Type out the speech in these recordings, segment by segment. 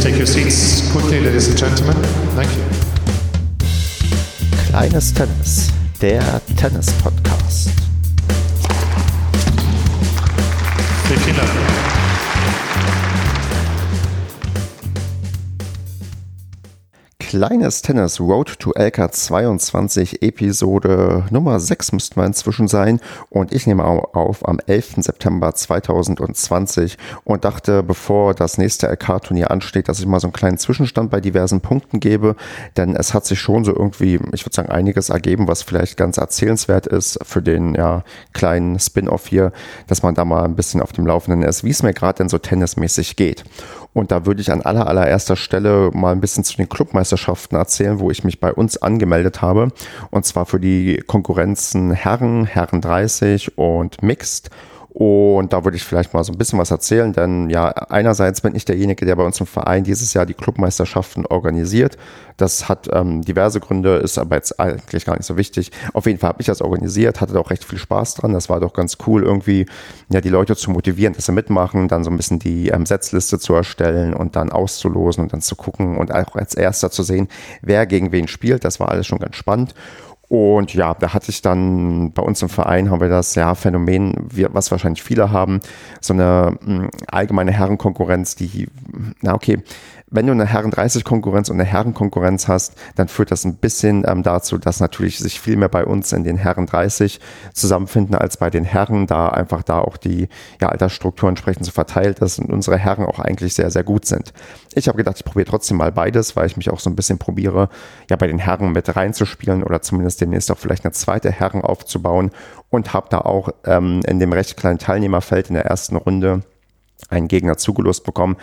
please take your seats quickly, ladies and gentlemen? Thank you. Kleines Tennis, der Tennis-Podcast. Vielen Dank. Kleines Tennis Road to LK 22 Episode Nummer 6 müssten wir inzwischen sein und ich nehme auf am 11. September 2020 und dachte, bevor das nächste LK-Turnier ansteht, dass ich mal so einen kleinen Zwischenstand bei diversen Punkten gebe, denn es hat sich schon so irgendwie, ich würde sagen, einiges ergeben, was vielleicht ganz erzählenswert ist für den ja, kleinen Spin-off hier, dass man da mal ein bisschen auf dem Laufenden ist, wie es mir gerade denn so tennismäßig geht. Und da würde ich an aller, allererster Stelle mal ein bisschen zu den Clubmeisterschaften erzählen, wo ich mich bei uns angemeldet habe. Und zwar für die Konkurrenzen Herren, Herren 30 und Mixed. Und da würde ich vielleicht mal so ein bisschen was erzählen, denn ja, einerseits bin ich derjenige, der bei uns im Verein dieses Jahr die Clubmeisterschaften organisiert. Das hat ähm, diverse Gründe, ist aber jetzt eigentlich gar nicht so wichtig. Auf jeden Fall habe ich das organisiert, hatte auch recht viel Spaß dran. Das war doch ganz cool, irgendwie ja die Leute zu motivieren, dass sie mitmachen, dann so ein bisschen die ähm, Setzliste zu erstellen und dann auszulosen und dann zu gucken und auch als erster zu sehen, wer gegen wen spielt. Das war alles schon ganz spannend. Und ja, da hatte ich dann bei uns im Verein haben wir das ja Phänomen, was wahrscheinlich viele haben, so eine hm, allgemeine Herrenkonkurrenz, die, na okay, wenn du eine Herren-30-Konkurrenz und eine Herrenkonkurrenz hast, dann führt das ein bisschen ähm, dazu, dass natürlich sich viel mehr bei uns in den Herren 30 zusammenfinden als bei den Herren, da einfach da auch die ja, Altersstruktur entsprechend so verteilt ist und unsere Herren auch eigentlich sehr, sehr gut sind. Ich habe gedacht, ich probiere trotzdem mal beides, weil ich mich auch so ein bisschen probiere, ja bei den Herren mit reinzuspielen oder zumindest demnächst auch vielleicht eine zweite Herren aufzubauen und habe da auch ähm, in dem recht kleinen Teilnehmerfeld in der ersten Runde einen Gegner zugelost bekommen,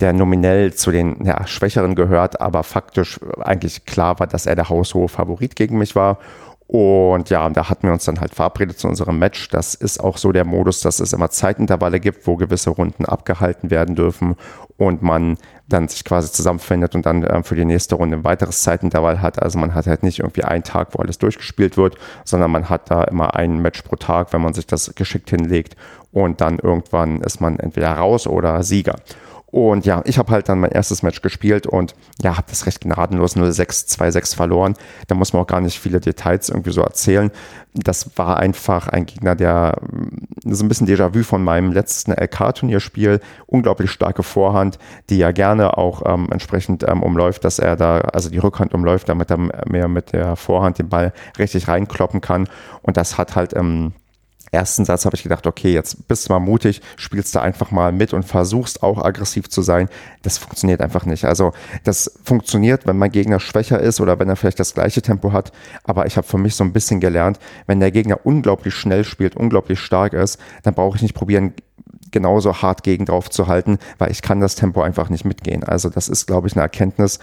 der nominell zu den ja, Schwächeren gehört, aber faktisch eigentlich klar war, dass er der haushohe Favorit gegen mich war. Und ja, da hatten wir uns dann halt verabredet zu unserem Match. Das ist auch so der Modus, dass es immer Zeitintervalle gibt, wo gewisse Runden abgehalten werden dürfen und man dann sich quasi zusammenfindet und dann äh, für die nächste Runde ein weiteres Zeitintervall hat. Also man hat halt nicht irgendwie einen Tag, wo alles durchgespielt wird, sondern man hat da immer ein Match pro Tag, wenn man sich das geschickt hinlegt und dann irgendwann ist man entweder raus oder Sieger. Und ja, ich habe halt dann mein erstes Match gespielt und ja, habe das recht gnadenlos 0-6, 2-6 verloren. Da muss man auch gar nicht viele Details irgendwie so erzählen. Das war einfach ein Gegner, der mm, so ein bisschen Déjà-vu von meinem letzten LK-Turnierspiel, unglaublich starke Vorhand, die ja gerne auch ähm, entsprechend ähm, umläuft, dass er da, also die Rückhand umläuft, damit er mehr mit der Vorhand den Ball richtig reinkloppen kann. Und das hat halt ähm, ersten Satz habe ich gedacht, okay, jetzt bist du mal mutig, spielst da einfach mal mit und versuchst auch aggressiv zu sein. Das funktioniert einfach nicht. Also das funktioniert, wenn mein Gegner schwächer ist oder wenn er vielleicht das gleiche Tempo hat. Aber ich habe für mich so ein bisschen gelernt, wenn der Gegner unglaublich schnell spielt, unglaublich stark ist, dann brauche ich nicht probieren, genauso hart gegen drauf zu halten, weil ich kann das Tempo einfach nicht mitgehen. Also das ist, glaube ich, eine Erkenntnis.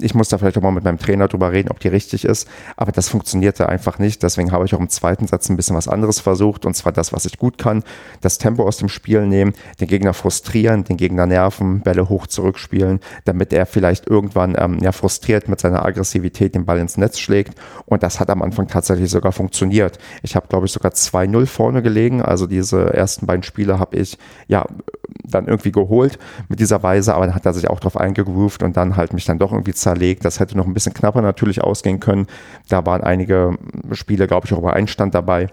Ich muss da vielleicht auch mal mit meinem Trainer drüber reden, ob die richtig ist, aber das funktionierte einfach nicht. Deswegen habe ich auch im zweiten Satz ein bisschen was anderes versucht und zwar das, was ich gut kann, das Tempo aus dem Spiel nehmen, den Gegner frustrieren, den Gegner nerven, Bälle hoch zurückspielen, damit er vielleicht irgendwann ähm, ja, frustriert mit seiner Aggressivität den Ball ins Netz schlägt und das hat am Anfang tatsächlich sogar funktioniert. Ich habe, glaube ich, sogar 2-0 vorne gelegen, also diese ersten beiden Spiele habe ich ja, dann irgendwie geholt mit dieser Weise, aber dann hat er sich auch drauf eingegroovt und dann halt mich dann doch irgendwie zerlegt. Das hätte noch ein bisschen knapper natürlich ausgehen können. Da waren einige Spiele, glaube ich, auch über Einstand dabei.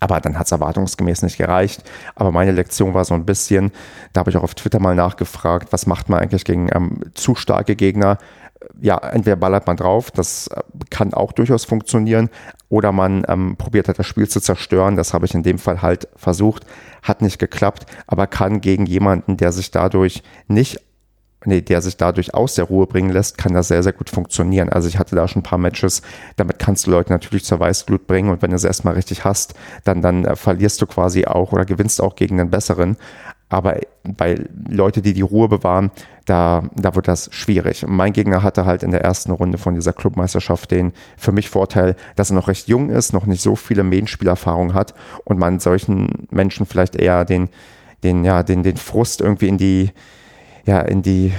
Aber dann hat es erwartungsgemäß nicht gereicht. Aber meine Lektion war so ein bisschen, da habe ich auch auf Twitter mal nachgefragt, was macht man eigentlich gegen ähm, zu starke Gegner? Ja, entweder ballert man drauf, das äh, kann auch durchaus funktionieren, oder man ähm, probiert halt das Spiel zu zerstören. Das habe ich in dem Fall halt versucht, hat nicht geklappt, aber kann gegen jemanden, der sich dadurch nicht nee, der sich dadurch aus der Ruhe bringen lässt, kann das sehr, sehr gut funktionieren. Also ich hatte da schon ein paar Matches, damit kannst du Leute natürlich zur Weißglut bringen und wenn du es erstmal richtig hast, dann, dann äh, verlierst du quasi auch oder gewinnst auch gegen den Besseren. Aber bei Leute, die die Ruhe bewahren, da, da wird das schwierig. Mein Gegner hatte halt in der ersten Runde von dieser Clubmeisterschaft den für mich Vorteil, dass er noch recht jung ist, noch nicht so viele Main-Spielerfahrung hat und man solchen Menschen vielleicht eher den, den, ja, den, den Frust irgendwie in die, ja, in die,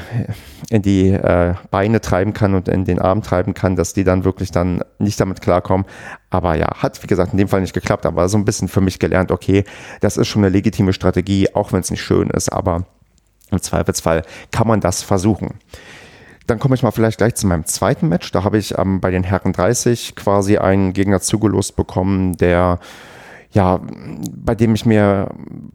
in die äh, Beine treiben kann und in den Arm treiben kann, dass die dann wirklich dann nicht damit klarkommen. Aber ja, hat wie gesagt in dem Fall nicht geklappt, aber so ein bisschen für mich gelernt, okay, das ist schon eine legitime Strategie, auch wenn es nicht schön ist, aber Im Zweifelsfall kann man das versuchen. Dann komme ich mal vielleicht gleich zu meinem zweiten Match. Da habe ich ähm, bei den Herren 30 quasi einen Gegner zugelost bekommen, der ja, bei dem ich mir,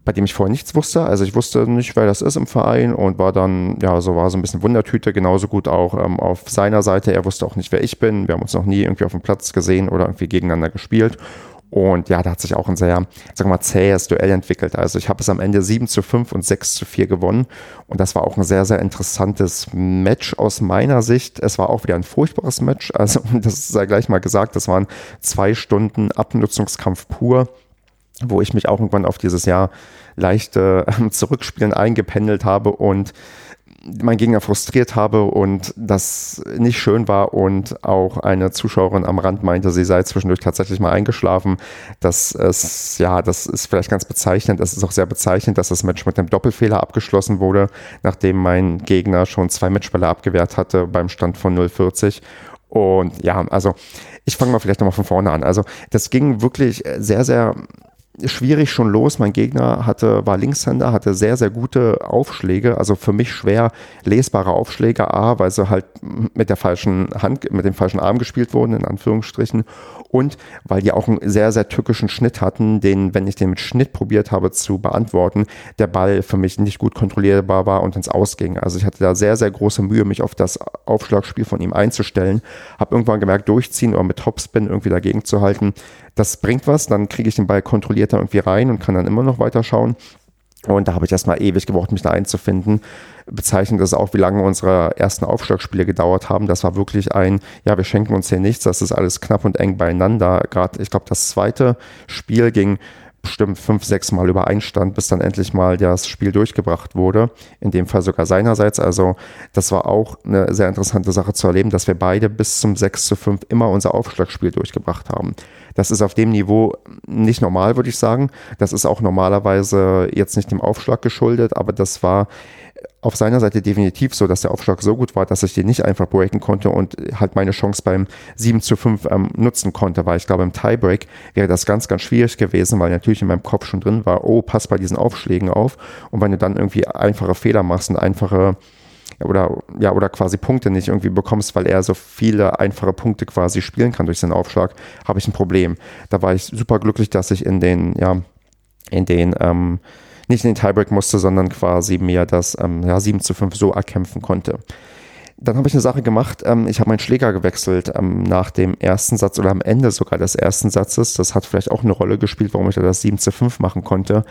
bei dem ich vorher nichts wusste. Also ich wusste nicht, wer das ist im Verein und war dann, ja, so war so ein bisschen Wundertüte, genauso gut auch ähm, auf seiner Seite. Er wusste auch nicht, wer ich bin. Wir haben uns noch nie irgendwie auf dem Platz gesehen oder irgendwie gegeneinander gespielt. Und ja, da hat sich auch ein sehr, sagen wir mal, zähes Duell entwickelt. Also ich habe es am Ende 7 zu 5 und 6 zu 4 gewonnen. Und das war auch ein sehr, sehr interessantes Match aus meiner Sicht. Es war auch wieder ein furchtbares Match. Also das sei gleich mal gesagt, das waren zwei Stunden Abnutzungskampf pur wo ich mich auch irgendwann auf dieses Jahr leichte äh, Zurückspielen eingependelt habe und mein Gegner frustriert habe und das nicht schön war und auch eine Zuschauerin am Rand meinte, sie sei zwischendurch tatsächlich mal eingeschlafen. Das ist, ja, das ist vielleicht ganz bezeichnend. Es ist auch sehr bezeichnend, dass das Match mit einem Doppelfehler abgeschlossen wurde, nachdem mein Gegner schon zwei Matchbälle abgewehrt hatte beim Stand von 0,40. Und ja, also ich fange mal vielleicht nochmal von vorne an. Also das ging wirklich sehr, sehr schwierig schon los. Mein Gegner hatte, war Linkshänder, hatte sehr, sehr gute Aufschläge, also für mich schwer lesbare Aufschläge, A, weil sie halt mit der falschen Hand, mit dem falschen Arm gespielt wurden, in Anführungsstrichen, und weil die auch einen sehr, sehr tückischen Schnitt hatten, den, wenn ich den mit Schnitt probiert habe zu beantworten, der Ball für mich nicht gut kontrollierbar war und ins Ausging. Also ich hatte da sehr, sehr große Mühe, mich auf das Aufschlagspiel von ihm einzustellen. Habe irgendwann gemerkt, durchziehen oder mit Topspin irgendwie dagegen zu halten, das bringt was, dann kriege ich den Ball kontrollierter irgendwie rein und kann dann immer noch weiter schauen. Und da habe ich erstmal ewig gebraucht, mich da einzufinden. Bezeichnet das auch, wie lange unsere ersten Aufschlagspiele gedauert haben. Das war wirklich ein, ja, wir schenken uns hier nichts, das ist alles knapp und eng beieinander. Gerade, ich glaube, das zweite Spiel ging bestimmt fünf, sechs Mal übereinstand, bis dann endlich mal das Spiel durchgebracht wurde. In dem Fall sogar seinerseits. Also das war auch eine sehr interessante Sache zu erleben, dass wir beide bis zum 6 zu 5 immer unser Aufschlagspiel durchgebracht haben. Das ist auf dem Niveau nicht normal, würde ich sagen. Das ist auch normalerweise jetzt nicht dem Aufschlag geschuldet, aber das war auf seiner Seite definitiv so, dass der Aufschlag so gut war, dass ich den nicht einfach breaken konnte und halt meine Chance beim 7 zu 5 ähm, nutzen konnte, weil ich glaube, im Tiebreak wäre das ganz, ganz schwierig gewesen, weil natürlich in meinem Kopf schon drin war, oh, pass bei diesen Aufschlägen auf. Und wenn du dann irgendwie einfache Fehler machst und einfache oder ja oder quasi Punkte nicht irgendwie bekommst, weil er so viele einfache Punkte quasi spielen kann durch seinen Aufschlag, habe ich ein Problem. Da war ich super glücklich, dass ich in den ja in den ähm, nicht in den Tiebreak musste, sondern quasi mir das ähm, ja, 7 zu 5 so erkämpfen konnte. Dann habe ich eine Sache gemacht. Ähm, ich habe meinen Schläger gewechselt ähm, nach dem ersten Satz oder am Ende sogar des ersten Satzes. Das hat vielleicht auch eine Rolle gespielt, warum ich da das 7 zu 5 machen konnte.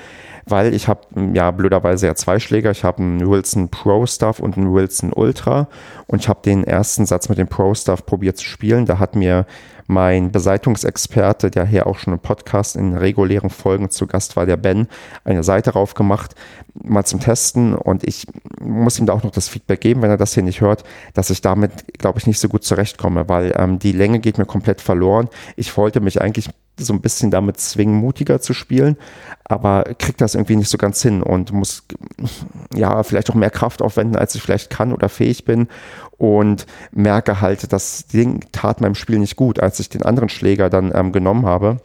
Weil ich habe ähm, ja blöderweise ja zwei Schläger. Ich habe einen Wilson Pro Stuff und einen Wilson Ultra. Und ich habe den ersten Satz mit dem Pro Stuff probiert zu spielen. Da hat mir mein Beseitungsexperte, der hier auch schon im Podcast in regulären Folgen zu Gast war, der Ben, eine Seite raufgemacht, mal zum Testen. Und ich muss ihm da auch noch das Feedback geben, wenn er das hier nicht hört, dass ich damit, glaube ich, nicht so gut zurechtkomme, weil ähm, die Länge geht mir komplett verloren. Ich wollte mich eigentlich so ein bisschen damit zwingen, mutiger zu spielen, aber kriegt das irgendwie nicht so ganz hin und muss ja vielleicht auch mehr Kraft aufwenden, als ich vielleicht kann oder fähig bin und merke halt, das Ding tat meinem Spiel nicht gut. Als ich den anderen Schläger dann ähm, genommen habe,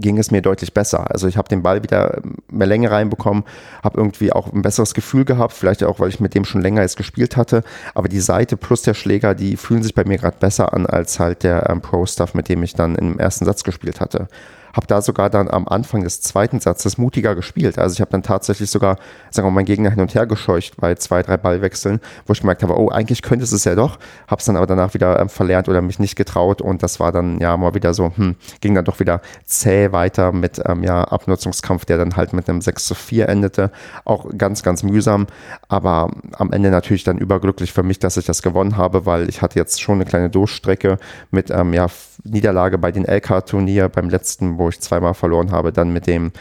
ging es mir deutlich besser. Also ich habe den Ball wieder mehr Länge reinbekommen, habe irgendwie auch ein besseres Gefühl gehabt, vielleicht auch, weil ich mit dem schon länger jetzt gespielt hatte. Aber die Seite plus der Schläger, die fühlen sich bei mir gerade besser an als halt der ähm, Pro-Stuff, mit dem ich dann im ersten Satz gespielt hatte habe da sogar dann am Anfang des zweiten Satzes mutiger gespielt. Also ich habe dann tatsächlich sogar, sagen wir mal, meinen Gegner hin und her gescheucht bei zwei, drei Ballwechseln, wo ich gemerkt habe, oh, eigentlich könnte es es ja doch, habe es dann aber danach wieder ähm, verlernt oder mich nicht getraut und das war dann ja mal wieder so, hm, ging dann doch wieder zäh weiter mit ähm, ja, Abnutzungskampf, der dann halt mit einem 6 zu 4 endete. Auch ganz, ganz mühsam, aber am Ende natürlich dann überglücklich für mich, dass ich das gewonnen habe, weil ich hatte jetzt schon eine kleine Durchstrecke mit ähm, ja, Niederlage bei den LK-Turnier beim letzten, wo ich zweimal verloren habe, dann mit dem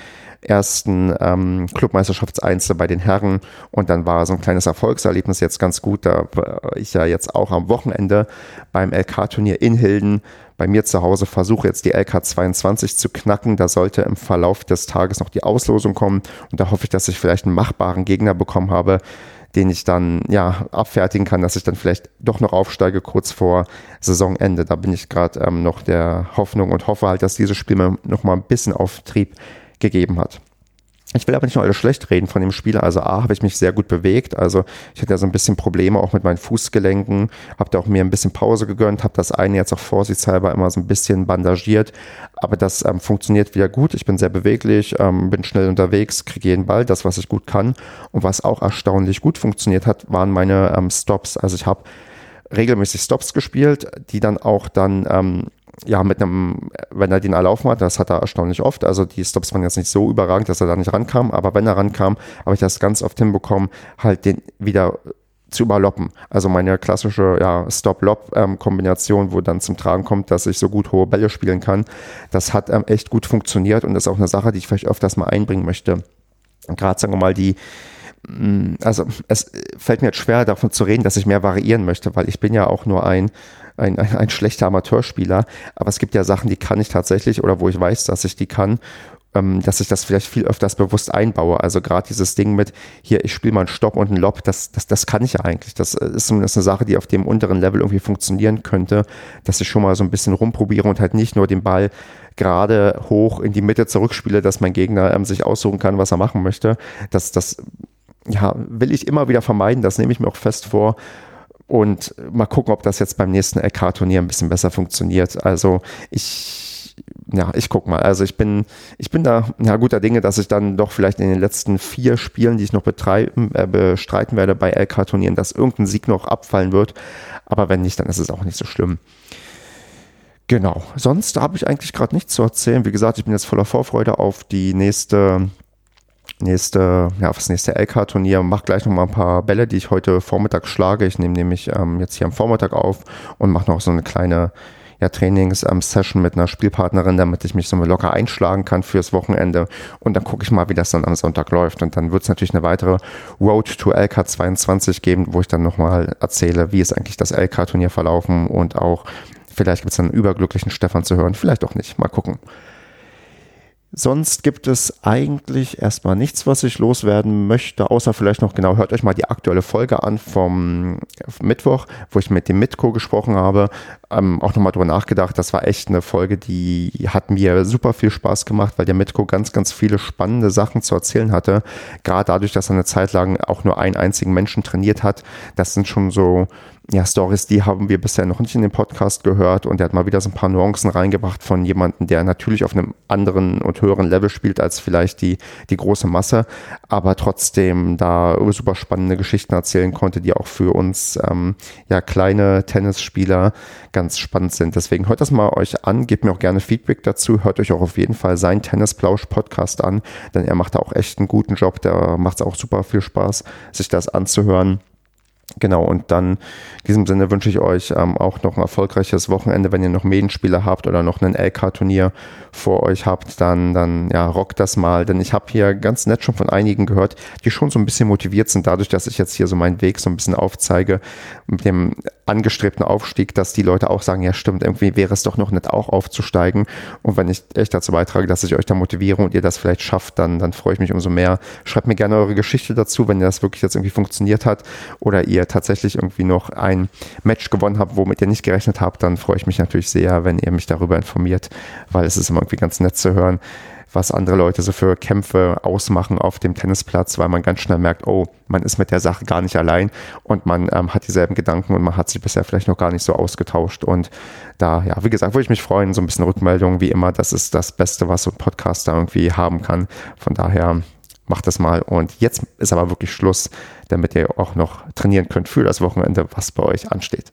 ersten ähm, Clubmeisterschaftseinzel bei den Herren. Und dann war so ein kleines Erfolgserlebnis jetzt ganz gut, da ich ja jetzt auch am Wochenende beim LK-Turnier in Hilden. Bei mir zu Hause versuche jetzt die LK 22 zu knacken. Da sollte im Verlauf des Tages noch die Auslosung kommen. Und da hoffe ich, dass ich vielleicht einen machbaren Gegner bekommen habe, den ich dann ja abfertigen kann, dass ich dann vielleicht doch noch aufsteige kurz vor Saisonende. Da bin ich gerade ähm, noch der Hoffnung und hoffe halt, dass dieses Spiel mir noch mal ein bisschen Auftrieb gegeben hat. Ich will aber nicht nur alles schlecht reden von dem Spiel. Also A, habe ich mich sehr gut bewegt. Also ich hatte ja so ein bisschen Probleme auch mit meinen Fußgelenken. Habe da auch mir ein bisschen Pause gegönnt. Habe das eine jetzt auch vorsichtshalber immer so ein bisschen bandagiert. Aber das ähm, funktioniert wieder gut. Ich bin sehr beweglich, ähm, bin schnell unterwegs, kriege jeden Ball, das, was ich gut kann. Und was auch erstaunlich gut funktioniert hat, waren meine ähm, Stops. Also ich habe regelmäßig Stops gespielt, die dann auch dann ähm, ja, mit einem, wenn er den erlaufen hat, das hat er erstaunlich oft. Also die Stops waren jetzt nicht so überragend, dass er da nicht rankam, aber wenn er rankam, habe ich das ganz oft hinbekommen, halt den wieder zu überloppen. Also meine klassische ja, Stop-Lob-Kombination, wo dann zum Tragen kommt, dass ich so gut hohe Bälle spielen kann. Das hat ähm, echt gut funktioniert und ist auch eine Sache, die ich vielleicht öfters mal einbringen möchte. Gerade sagen wir mal die, also es fällt mir jetzt schwer davon zu reden, dass ich mehr variieren möchte, weil ich bin ja auch nur ein ein, ein, ein schlechter Amateurspieler, aber es gibt ja Sachen, die kann ich tatsächlich oder wo ich weiß, dass ich die kann ähm, dass ich das vielleicht viel öfters bewusst einbaue. Also gerade dieses Ding mit, hier, ich spiele mal einen Stopp und einen Lob, das, das, das kann ich ja eigentlich. Das ist zumindest eine Sache, die auf dem unteren Level irgendwie funktionieren könnte, dass ich schon mal so ein bisschen rumprobiere und halt nicht nur den Ball gerade hoch in die Mitte zurückspiele, dass mein Gegner ähm, sich aussuchen kann, was er machen möchte. Das, das ja, will ich immer wieder vermeiden, das nehme ich mir auch fest vor und mal gucken, ob das jetzt beim nächsten LK-Turnier ein bisschen besser funktioniert. Also ich, ja, ich guck mal. Also ich bin, ich bin da ja, guter Dinge, dass ich dann doch vielleicht in den letzten vier Spielen, die ich noch betreiben, äh, bestreiten werde bei LK-Turnieren, dass irgendein Sieg noch abfallen wird. Aber wenn nicht, dann ist es auch nicht so schlimm. Genau. Sonst habe ich eigentlich gerade nichts zu erzählen. Wie gesagt, ich bin jetzt voller Vorfreude auf die nächste nächste, ja, das nächste LK-Turnier. Mach gleich noch mal ein paar Bälle, die ich heute Vormittag schlage. Ich nehme nämlich ähm, jetzt hier am Vormittag auf und mache noch so eine kleine ja, Trainings-Session mit einer Spielpartnerin, damit ich mich so locker einschlagen kann fürs Wochenende. Und dann gucke ich mal, wie das dann am Sonntag läuft. Und dann wird es natürlich eine weitere Road to LK 22 geben, wo ich dann nochmal erzähle, wie ist eigentlich das LK-Turnier verlaufen und auch vielleicht gibt es einen überglücklichen Stefan zu hören, vielleicht auch nicht. Mal gucken. Sonst gibt es eigentlich erstmal nichts, was ich loswerden möchte, außer vielleicht noch genau, hört euch mal die aktuelle Folge an vom Mittwoch, wo ich mit dem Mitko gesprochen habe. Ähm, auch nochmal drüber nachgedacht. Das war echt eine Folge, die hat mir super viel Spaß gemacht, weil der Mitko ganz, ganz viele spannende Sachen zu erzählen hatte. Gerade dadurch, dass er eine Zeit lang auch nur einen einzigen Menschen trainiert hat. Das sind schon so ja, Stories, die haben wir bisher noch nicht in dem Podcast gehört und er hat mal wieder so ein paar Nuancen reingebracht von jemandem, der natürlich auf einem anderen und höheren Level spielt als vielleicht die, die große Masse, aber trotzdem da super spannende Geschichten erzählen konnte, die auch für uns ähm, ja kleine Tennisspieler ganz spannend sind. Deswegen hört das mal euch an, gebt mir auch gerne Feedback dazu, hört euch auch auf jeden Fall sein Tennisplausch-Podcast an, denn er macht da auch echt einen guten Job, da macht es auch super viel Spaß, sich das anzuhören. Genau, und dann in diesem Sinne wünsche ich euch ähm, auch noch ein erfolgreiches Wochenende. Wenn ihr noch Medienspiele habt oder noch ein LK-Turnier vor euch habt, dann, dann ja, rockt das mal. Denn ich habe hier ganz nett schon von einigen gehört, die schon so ein bisschen motiviert sind, dadurch, dass ich jetzt hier so meinen Weg so ein bisschen aufzeige mit dem angestrebten Aufstieg, dass die Leute auch sagen, ja stimmt, irgendwie wäre es doch noch nett auch aufzusteigen. Und wenn ich echt dazu beitrage, dass ich euch da motiviere und ihr das vielleicht schafft, dann, dann freue ich mich umso mehr. Schreibt mir gerne eure Geschichte dazu, wenn das wirklich jetzt irgendwie funktioniert hat oder ihr tatsächlich irgendwie noch ein Match gewonnen habt, womit ihr nicht gerechnet habt, dann freue ich mich natürlich sehr, wenn ihr mich darüber informiert, weil es ist immer irgendwie ganz nett zu hören, was andere Leute so für Kämpfe ausmachen auf dem Tennisplatz, weil man ganz schnell merkt, oh, man ist mit der Sache gar nicht allein und man ähm, hat dieselben Gedanken und man hat sich bisher vielleicht noch gar nicht so ausgetauscht. Und da, ja, wie gesagt, würde ich mich freuen, so ein bisschen Rückmeldung, wie immer, das ist das Beste, was so ein Podcaster irgendwie haben kann. Von daher macht das mal. Und jetzt ist aber wirklich Schluss, damit ihr auch noch trainieren könnt für das Wochenende, was bei euch ansteht.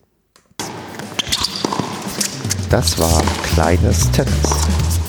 Das war kleines Tennis.